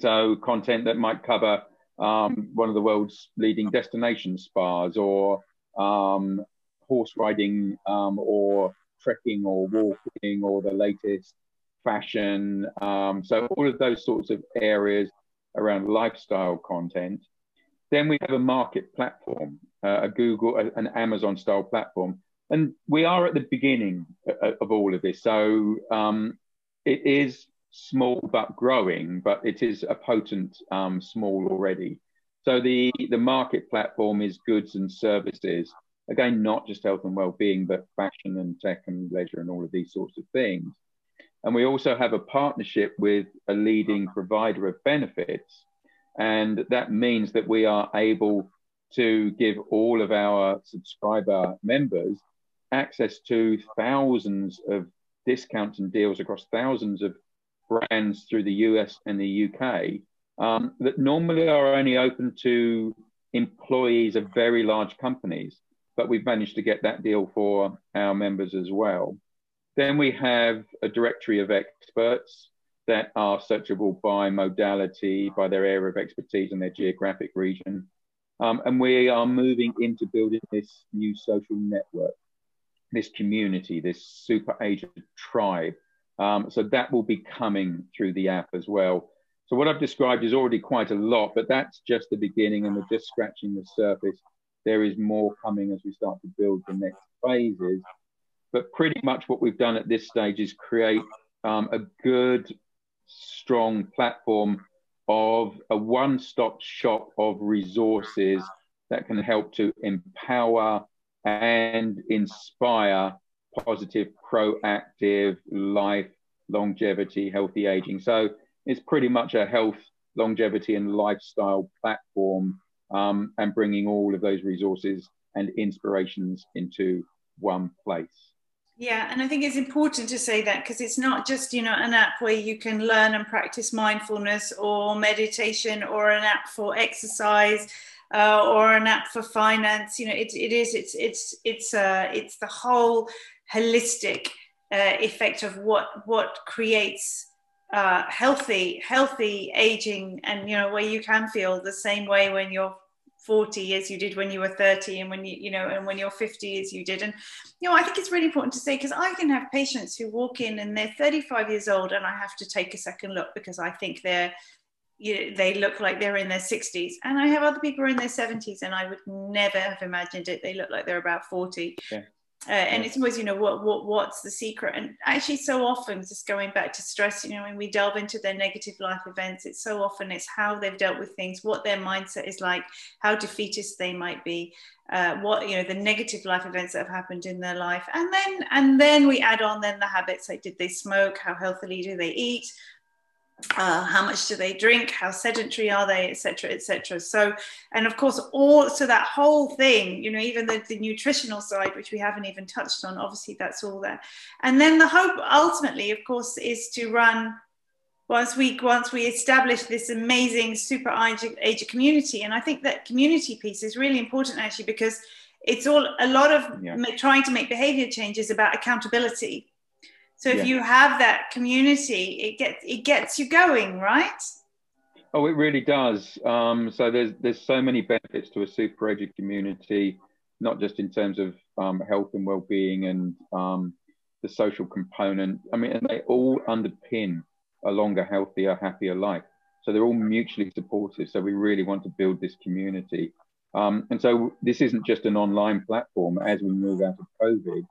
So, content that might cover um, one of the world's leading destination spas, or um, horse riding, um, or trekking, or walking, or the latest fashion. Um, so all of those sorts of areas around lifestyle content. Then we have a market platform, uh, a Google, an Amazon style platform. And we are at the beginning of all of this. So um, it is small but growing, but it is a potent um, small already. So the, the market platform is goods and services. Again, not just health and well-being, but fashion and tech and leisure and all of these sorts of things. And we also have a partnership with a leading provider of benefits. And that means that we are able to give all of our subscriber members access to thousands of discounts and deals across thousands of brands through the US and the UK um, that normally are only open to employees of very large companies. But we've managed to get that deal for our members as well. Then we have a directory of experts that are searchable by modality, by their area of expertise and their geographic region. Um, and we are moving into building this new social network, this community, this super agent tribe um, so that will be coming through the app as well. So what I've described is already quite a lot, but that's just the beginning and we're just scratching the surface. There is more coming as we start to build the next phases. But pretty much what we've done at this stage is create um, a good, strong platform of a one-stop shop of resources that can help to empower and inspire positive, proactive life, longevity, healthy aging. So it's pretty much a health, longevity, and lifestyle platform um, and bringing all of those resources and inspirations into one place. Yeah, and I think it's important to say that because it's not just, you know, an app where you can learn and practice mindfulness or meditation or an app for exercise uh, or an app for finance. You know, it, it is it's it's it's uh, it's the whole holistic uh, effect of what what creates uh, healthy healthy aging, and you know where you can feel the same way when you're 40 as you did when you were 30 and when you you know and when you're 50 as you did. And you know i think it's really important to say because i can have patients who walk in and they're 35 years old and i have to take a second look because i think they're you know, they look like they're in their 60s and i have other people in their 70s and i would never have imagined it. They look like they're about 40 yeah. Uh, and it's always, you know, what what what's the secret? And actually, so often, just going back to stress, you know, when we delve into their negative life events, it's so often it's how they've dealt with things, what their mindset is like, how defeatist they might be, uh, what you know, the negative life events that have happened in their life, and then and then we add on then the habits like did they smoke, how healthily do they eat, uh, how much do they drink how sedentary are they etc etc so and of course all so that whole thing you know even the, the nutritional side which we haven't even touched on obviously that's all there. And then the hope ultimately of course is to run once we once we establish this amazing super age community. And i think that community piece is really important actually because it's all a lot of yeah. trying to make behavior changes about accountability so if yeah. you have that community, it gets it gets you going, right? Oh, it really does. Um, so there's there's so many benefits to a super aged community, not just in terms of um, health and well-being and um, the social component. I mean, and they all underpin a longer, healthier, happier life. So they're all mutually supportive. So we really want to build this community. Um, and so this isn't just an online platform. As we move out of COVID,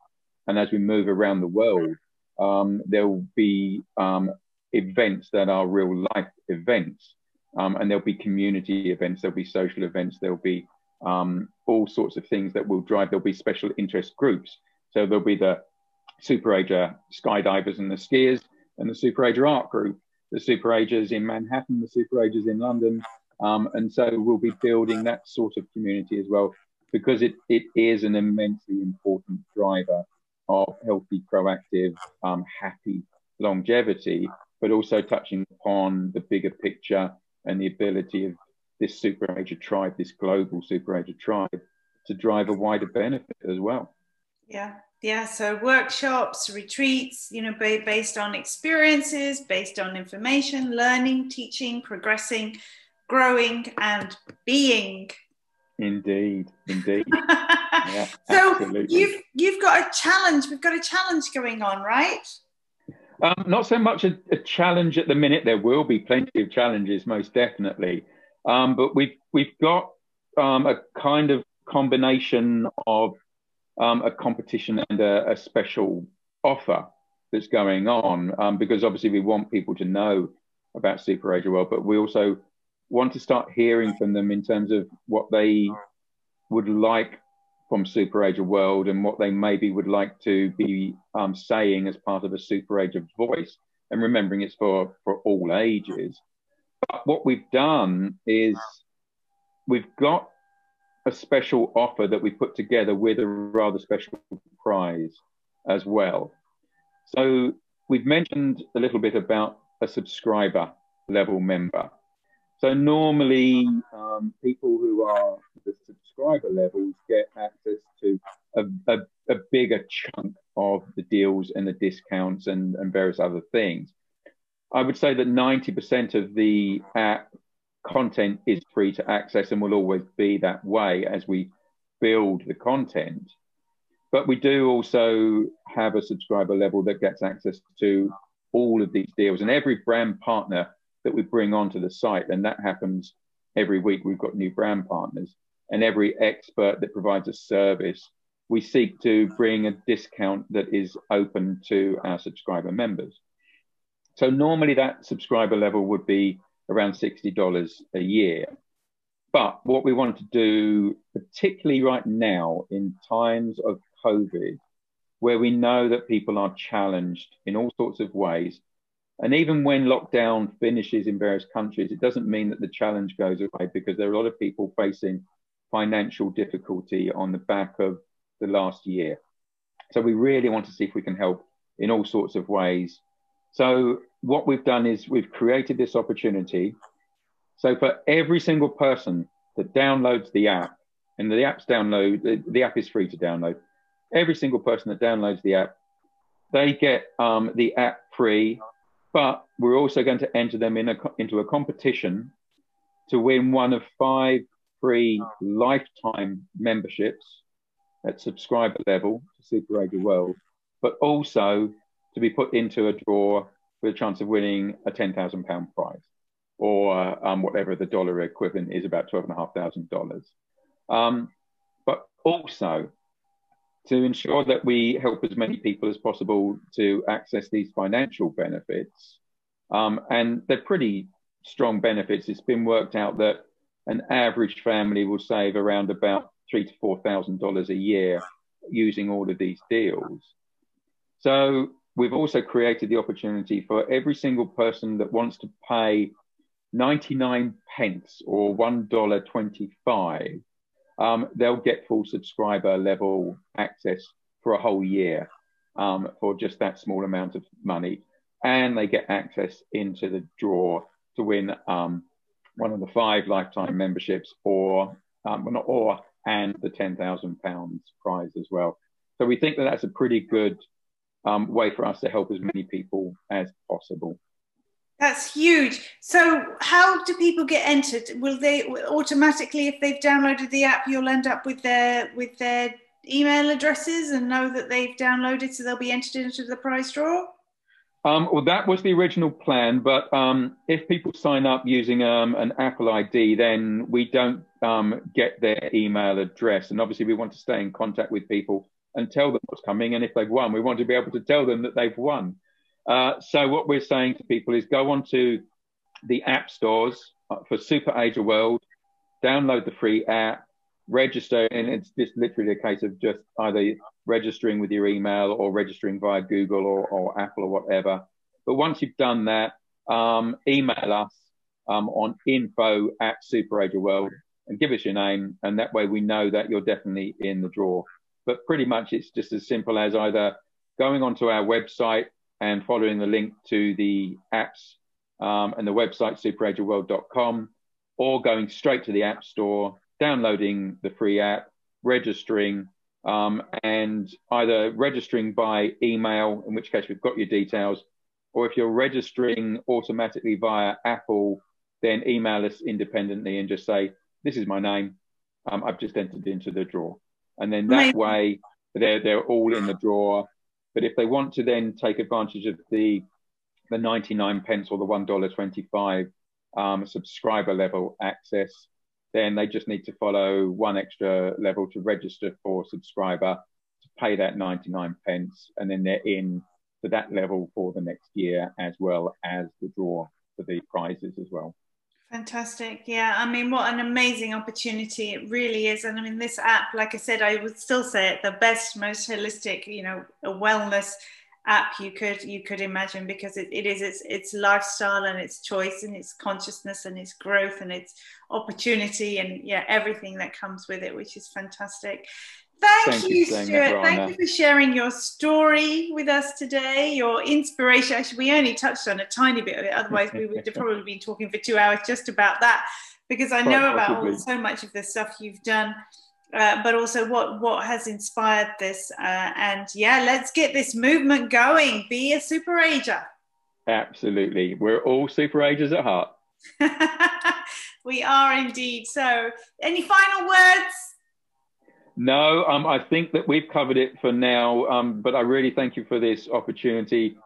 and as we move around the world, um, there will be um, events that are real life events, um, and there'll be community events, there'll be social events, there'll be um, all sorts of things that will drive. There'll be special interest groups. So there'll be the Super Ager skydivers and the skiers, and the Super Ager art group, the Super Agers in Manhattan, the Super Agers in London. Um, and so we'll be building that sort of community as well, because it, it is an immensely important driver of healthy, proactive, um, happy longevity, but also touching upon the bigger picture and the ability of this super ager tribe, this global super ager tribe, to drive a wider benefit as well. Yeah, yeah. So workshops, retreats, you know, based on experiences, based on information, learning, teaching, progressing, growing, and being Indeed, indeed. yeah, so absolutely. you've you've got a challenge. We've got a challenge going on, right? Um, not so much a, a, challenge at the minute. There will be plenty of challenges, most definitely. Um, but we've we've got um, a kind of combination of um, a competition and a, a, special offer that's going on um, because obviously we want people to know about Super Ager World, but we also want to start hearing from them in terms of what they would like from Super Ager World and what they maybe would like to be um, saying as part of a Super Ager voice. And remembering it's for, for all ages. But what we've done is we've got a special offer that we put together with a rather special prize as well. So we've mentioned a little bit about a subscriber level member. So normally, um, people who are the subscriber levels get access to a, a, a, bigger chunk of the deals and the discounts and, and various other things. I would say that 90% of the app content is free to access and will always be that way as we build the content. But we do also have a subscriber level that gets access to all of these deals, and every brand partner that we bring onto the site. And that happens every week. We've got new brand partners, and every expert that provides a service, we seek to bring a discount that is open to our subscriber members. So normally that subscriber level would be around $60 a year. But what we want to do, particularly right now in times of COVID, where we know that people are challenged in all sorts of ways, and even when lockdown finishes in various countries, it doesn't mean that the challenge goes away because there are a lot of people facing financial difficulty on the back of the last year. So we really want to see if we can help in all sorts of ways. So what we've done is we've created this opportunity. So for every single person that downloads the app, and the app's download, the, the app is free to download. Every single person that downloads the app, they get um, the app free, but we're also going to enter them in a, into a competition to win one of five free lifetime memberships at subscriber level to Super Ager World, but also to be put into a draw with a chance of winning a £10,000 prize or um, whatever the dollar equivalent is, about $12,500. Um, but also to ensure that we help as many people as possible to access these financial benefits. Um, and they're pretty strong benefits. It's been worked out that an average family will save around about three to four thousand dollars a year using all of these deals. So we've also created the opportunity for every single person that wants to pay 99 pence or $1.25, um, they'll get full subscriber level access for a whole year um, for just that small amount of money. And they get access into the draw to win um, one of the five lifetime memberships or, um, or, and the £10,000 prize as well. So we think that that's a pretty good um, way for us to help as many people as possible. That's huge. So, how do people get entered? Will they automatically, if they've downloaded the app, you'll end up with their with their email addresses and know that they've downloaded, so they'll be entered into the prize draw. Um, well, that was the original plan, but um, if people sign up using um, an Apple ID, then we don't um, get their email address. And obviously, we want to stay in contact with people and tell them what's coming. And if they've won, we want to be able to tell them that they've won. Uh, so what we're saying to people is go onto the app stores uh, for Super Ager World, download the free app, register, and it's just literally a case of just either registering with your email or registering via Google or, or Apple or whatever. But once you've done that, um, email us um, on info at Super Ager World and give us your name, and that way we know that you're definitely in the draw. But pretty much it's just as simple as either going onto our website and following the link to the apps um, and the website superagerworld.com or going straight to the App Store, downloading the free app, registering, um, and either registering by email, in which case we've got your details, or if you're registering automatically via Apple, then email us independently and just say, This is my name. Um, I've just entered into the draw. And then that way, they're, they're all in the draw but if they want to then take advantage of the the 99 pence or the $1.25 um, subscriber level access, then they just need to follow one extra level to register for subscriber to pay that 99 pence, and then they're in to that level for the next year as well as the draw for the prizes as well. Fantastic. Yeah. I mean, what an amazing opportunity it really is. And I mean, this app, like I said, I would still say it the best, most holistic, you know, a wellness app you could you could imagine because it, it is its its lifestyle and its choice and its consciousness and its growth and its opportunity and yeah everything that comes with it which is fantastic Thank, Thank you, Stuart. Thank you for sharing your story with us today, your inspiration. Actually, we only touched on a tiny bit of it. Otherwise, we would have probably been talking for two hours just about that, because I know about so much of the stuff you've done, uh, but also what what has inspired this. Uh, and yeah, let's get this movement going. Be a super ager. Absolutely, we're all super agers at heart. we are indeed. So, any final words? No, um, I think that we've covered it for now, um, but I really thank you for this opportunity.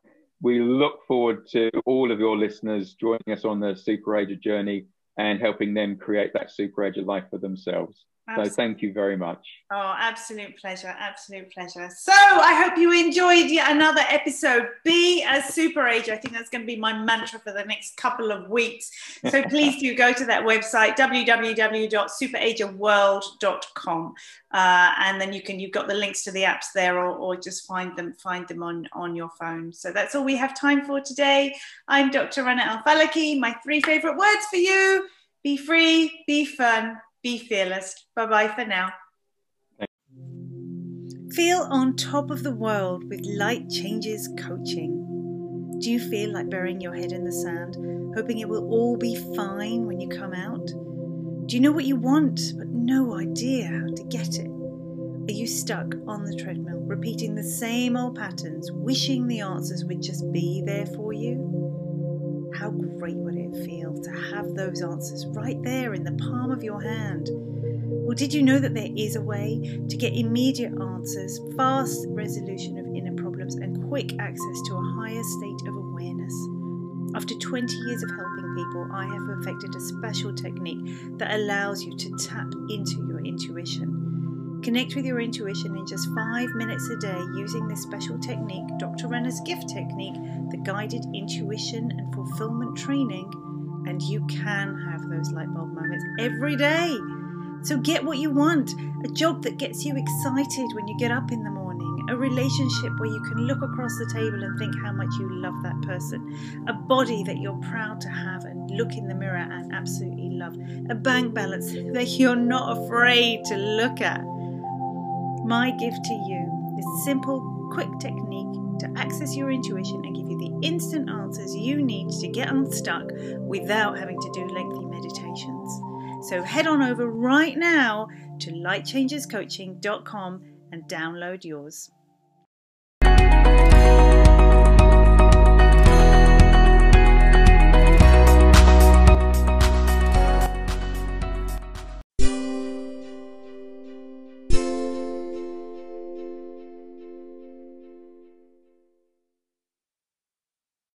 We look forward to all of your listeners joining us on the Super Ager journey and helping them create that Super Ager life for themselves. Absolutely. So thank you very much. Oh, absolute pleasure. Absolute pleasure. So I hope you enjoyed yet another episode. Be a super ager. I think that's going to be my mantra for the next couple of weeks. So please do go to that website, www.superagerworld.com. Uh, and then you can, you've got the links to the apps there or, or just find them, find them on, on your phone. So that's all we have time for today. I'm Dr. Rana Al-Falaki. My three favorite words for you, be free, be fun, be fearless. Bye bye for now. Feel on top of the world with Light Changes Coaching. Do you feel like burying your head in the sand, hoping it will all be fine when you come out? Do you know what you want, but no idea how to get it? Are you stuck on the treadmill, repeating the same old patterns, wishing the answers would just be there for you? How great would it feel to have those answers right there in the palm of your hand? Or did you know that there is a way to get immediate answers, fast resolution of inner problems, and quick access to a higher state of awareness? After 20 years of helping people, I have perfected a special technique that allows you to tap into your intuition. Connect with your intuition in just five minutes a day using this special technique, Dr. Renner's gift technique, the guided intuition and fulfillment training, and you can have those light bulb moments every day. So get what you want a job that gets you excited when you get up in the morning, a relationship where you can look across the table and think how much you love that person, a body that you're proud to have and look in the mirror and absolutely love, a bank balance that you're not afraid to look at. My gift to you is a simple, quick technique to access your intuition and give you the instant answers you need to get unstuck without having to do lengthy meditations. So head on over right now to lightchangescoaching.com and download yours.